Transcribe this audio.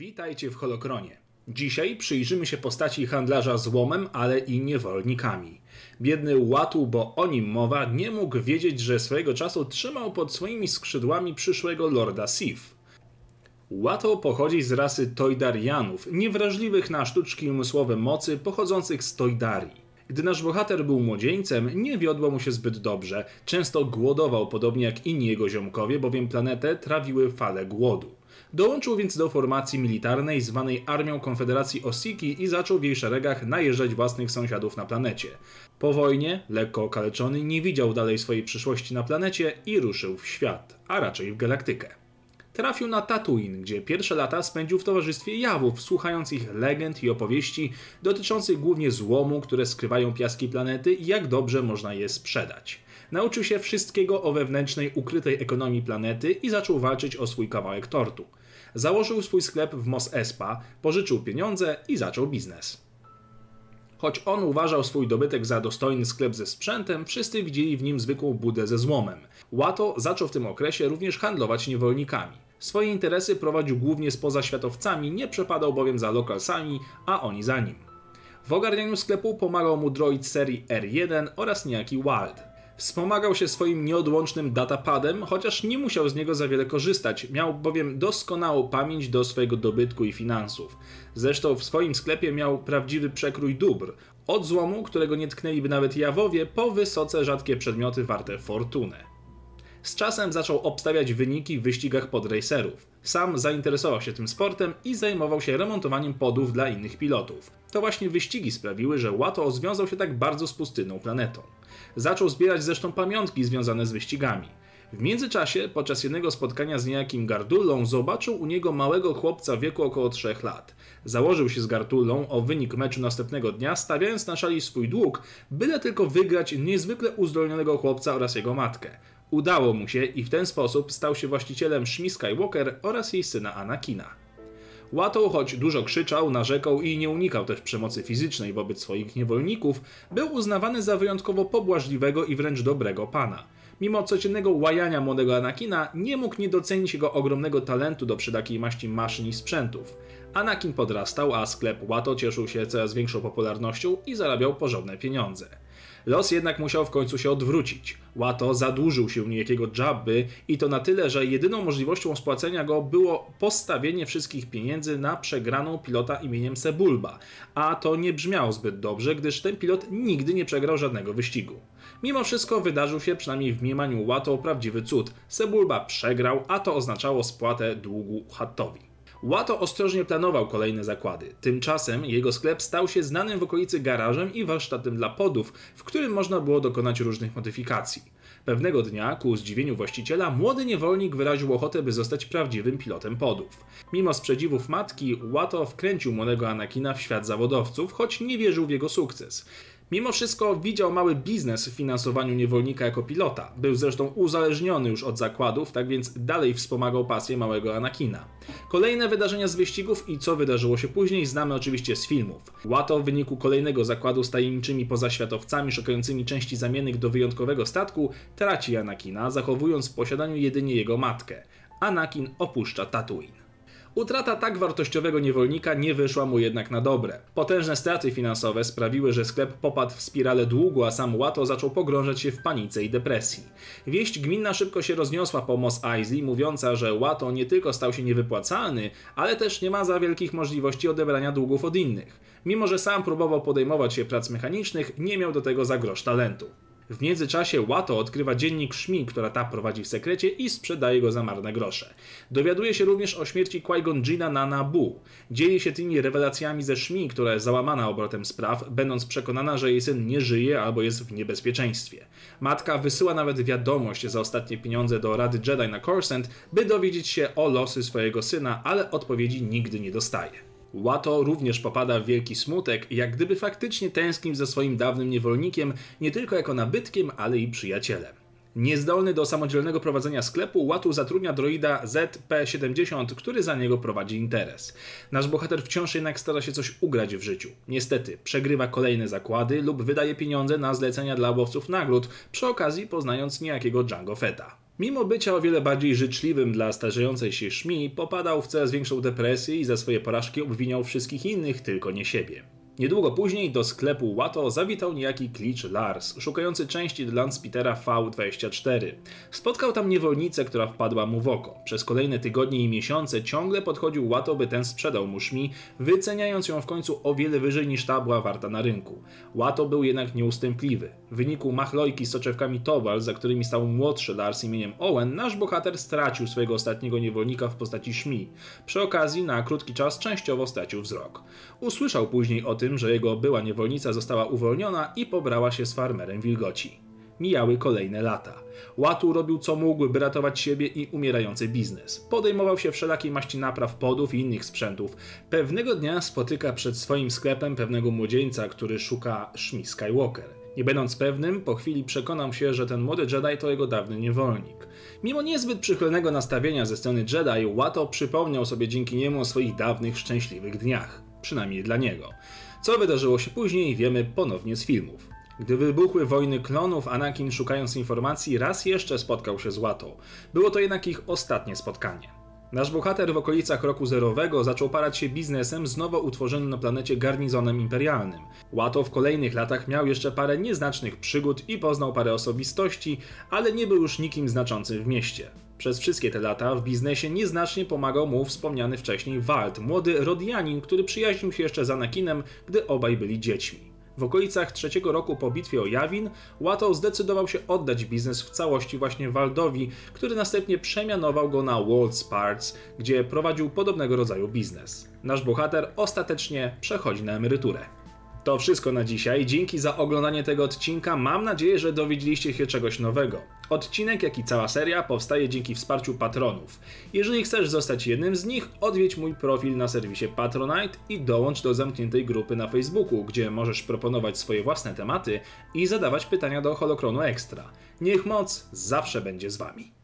Witajcie w Holokronie. Dzisiaj przyjrzymy się postaci handlarza złomem, ale i niewolnikami. Biedny Łatu, bo o nim mowa, nie mógł wiedzieć, że swojego czasu trzymał pod swoimi skrzydłami przyszłego lorda Sif. Łato pochodzi z rasy Tojdarianów, niewrażliwych na sztuczki umysłowe mocy pochodzących z Toidarii. Gdy nasz bohater był młodzieńcem, nie wiodło mu się zbyt dobrze. Często głodował, podobnie jak inni jego ziomkowie, bowiem planetę trawiły fale głodu. Dołączył więc do formacji militarnej zwanej Armią Konfederacji Osiki i zaczął w jej szeregach najeżdżać własnych sąsiadów na planecie. Po wojnie, lekko okaleczony, nie widział dalej swojej przyszłości na planecie i ruszył w świat, a raczej w galaktykę. Trafił na Tatooine, gdzie pierwsze lata spędził w towarzystwie jawów, słuchając ich legend i opowieści dotyczących głównie złomu, które skrywają piaski planety i jak dobrze można je sprzedać. Nauczył się wszystkiego o wewnętrznej, ukrytej ekonomii planety i zaczął walczyć o swój kawałek tortu. Założył swój sklep w Mos Espa, pożyczył pieniądze i zaczął biznes. Choć on uważał swój dobytek za dostojny sklep ze sprzętem, wszyscy widzieli w nim zwykłą budę ze złomem. Łato zaczął w tym okresie również handlować niewolnikami. Swoje interesy prowadził głównie z pozaświatowcami, nie przepadał bowiem za lokalsami, a oni za nim. W ogarnianiu sklepu pomagał mu droid serii R1 oraz niejaki Wild. Wspomagał się swoim nieodłącznym datapadem, chociaż nie musiał z niego za wiele korzystać, miał bowiem doskonałą pamięć do swojego dobytku i finansów. Zresztą w swoim sklepie miał prawdziwy przekrój dóbr, od złomu, którego nie tknęliby nawet jawowie, po wysoce rzadkie przedmioty warte fortunę. Z czasem zaczął obstawiać wyniki w wyścigach podracerów. Sam zainteresował się tym sportem i zajmował się remontowaniem podów dla innych pilotów. To właśnie wyścigi sprawiły, że Łato związał się tak bardzo z pustynną planetą. Zaczął zbierać zresztą pamiątki związane z wyścigami. W międzyczasie, podczas jednego spotkania z niejakim Gardullą, zobaczył u niego małego chłopca w wieku około 3 lat. Założył się z Gardullą o wynik meczu następnego dnia, stawiając na szali swój dług, byle tylko wygrać niezwykle uzdolnionego chłopca oraz jego matkę. Udało mu się i w ten sposób stał się właścicielem Shmi Skywalker oraz jej syna Anakina. Watto, choć dużo krzyczał, narzekał i nie unikał też przemocy fizycznej wobec swoich niewolników, był uznawany za wyjątkowo pobłażliwego i wręcz dobrego pana. Mimo codziennego łajania młodego Anakina, nie mógł nie docenić jego ogromnego talentu do przydakiej maści maszyn i sprzętów. Anakin podrastał, a sklep Watto cieszył się coraz większą popularnością i zarabiał porządne pieniądze. Los jednak musiał w końcu się odwrócić. Łato zadłużył się niejakiego Jabby i to na tyle, że jedyną możliwością spłacenia go było postawienie wszystkich pieniędzy na przegraną pilota imieniem Sebulba. A to nie brzmiało zbyt dobrze, gdyż ten pilot nigdy nie przegrał żadnego wyścigu. Mimo wszystko wydarzył się przynajmniej w mniemaniu Łato prawdziwy cud. Sebulba przegrał, a to oznaczało spłatę długu Hattowi. Łato ostrożnie planował kolejne zakłady. Tymczasem jego sklep stał się znanym w okolicy garażem i warsztatem dla podów, w którym można było dokonać różnych modyfikacji. Pewnego dnia, ku zdziwieniu właściciela, młody niewolnik wyraził ochotę, by zostać prawdziwym pilotem podów. Mimo sprzeciwów matki, Łato wkręcił młodego Anakina w świat zawodowców, choć nie wierzył w jego sukces. Mimo wszystko widział mały biznes w finansowaniu niewolnika jako pilota. Był zresztą uzależniony już od zakładów, tak więc dalej wspomagał pasję małego Anakina. Kolejne wydarzenia z wyścigów i co wydarzyło się później znamy oczywiście z filmów. Łato w wyniku kolejnego zakładu z tajemniczymi pozaświatowcami szukającymi części zamiennych do wyjątkowego statku traci Anakina, zachowując w posiadaniu jedynie jego matkę. Anakin opuszcza Tatooine. Utrata tak wartościowego niewolnika nie wyszła mu jednak na dobre. Potężne straty finansowe sprawiły, że sklep popadł w spirale długu, a sam Łato zaczął pogrążać się w panice i depresji. Wieść gminna szybko się rozniosła po Mos Eisley, mówiąca, że Łato nie tylko stał się niewypłacalny, ale też nie ma za wielkich możliwości odebrania długów od innych. Mimo, że sam próbował podejmować się prac mechanicznych, nie miał do tego za grosz talentu. W międzyczasie Łato odkrywa dziennik Szmi, która ta prowadzi w sekrecie i sprzedaje go za marne grosze. Dowiaduje się również o śmierci Qui-Gon Jina na Nabu. Dzieli się tymi rewelacjami ze Szmi, która jest załamana obrotem spraw, będąc przekonana, że jej syn nie żyje albo jest w niebezpieczeństwie. Matka wysyła nawet wiadomość za ostatnie pieniądze do Rady Jedi na Coruscant, by dowiedzieć się o losy swojego syna, ale odpowiedzi nigdy nie dostaje. Łato również popada w wielki smutek, jak gdyby faktycznie tęsknił za swoim dawnym niewolnikiem, nie tylko jako nabytkiem, ale i przyjacielem. Niezdolny do samodzielnego prowadzenia sklepu, Łatu zatrudnia droida ZP-70, który za niego prowadzi interes. Nasz bohater wciąż jednak stara się coś ugrać w życiu. Niestety, przegrywa kolejne zakłady lub wydaje pieniądze na zlecenia dla łowców nagród, przy okazji poznając niejakiego Django Fetta. Mimo bycia o wiele bardziej życzliwym dla starzejącej się szmi, popadał w coraz większą depresję i za swoje porażki obwiniał wszystkich innych, tylko nie siebie. Niedługo później do sklepu Watto zawitał niejaki klicz Lars, szukający części dla Landspitera V24. Spotkał tam niewolnicę, która wpadła mu w oko. Przez kolejne tygodnie i miesiące ciągle podchodził Watto, by ten sprzedał mu szmi, wyceniając ją w końcu o wiele wyżej niż ta była warta na rynku. Watto był jednak nieustępliwy. W wyniku machlojki z soczewkami Towal, za którymi stał młodszy Lars imieniem Owen, nasz bohater stracił swojego ostatniego niewolnika w postaci szmi. Przy okazji na krótki czas częściowo stracił wzrok. Usłyszał później o tym, że jego była niewolnica została uwolniona i pobrała się z farmerem wilgoci. Mijały kolejne lata. Łatu robił co mógł, by ratować siebie i umierający biznes. Podejmował się wszelakiej maści napraw podów i innych sprzętów. Pewnego dnia spotyka przed swoim sklepem pewnego młodzieńca, który szuka Shmi Skywalker. Nie będąc pewnym, po chwili przekonał się, że ten młody Jedi to jego dawny niewolnik. Mimo niezbyt przychylnego nastawienia ze strony Jedi, Watto przypomniał sobie dzięki niemu o swoich dawnych szczęśliwych dniach. Przynajmniej dla niego. Co wydarzyło się później, wiemy ponownie z filmów. Gdy wybuchły wojny klonów, Anakin szukając informacji raz jeszcze spotkał się z Watą. Było to jednak ich ostatnie spotkanie. Nasz bohater w okolicach roku zerowego zaczął parać się biznesem z nowo utworzonym na planecie garnizonem imperialnym. Łato w kolejnych latach miał jeszcze parę nieznacznych przygód i poznał parę osobistości, ale nie był już nikim znaczącym w mieście. Przez wszystkie te lata w biznesie nieznacznie pomagał mu wspomniany wcześniej Walt, młody Rodianin, który przyjaźnił się jeszcze z Anakinem, gdy obaj byli dziećmi. W okolicach trzeciego roku po bitwie o Jawin, Watto zdecydował się oddać biznes w całości właśnie Waldowi, który następnie przemianował go na Waltz Parts, gdzie prowadził podobnego rodzaju biznes. Nasz bohater ostatecznie przechodzi na emeryturę. To wszystko na dzisiaj. Dzięki za oglądanie tego odcinka. Mam nadzieję, że dowiedzieliście się czegoś nowego. Odcinek, jak i cała seria powstaje dzięki wsparciu patronów. Jeżeli chcesz zostać jednym z nich, odwiedź mój profil na serwisie Patronite i dołącz do zamkniętej grupy na Facebooku, gdzie możesz proponować swoje własne tematy i zadawać pytania do Holokronu Extra. Niech moc zawsze będzie z wami.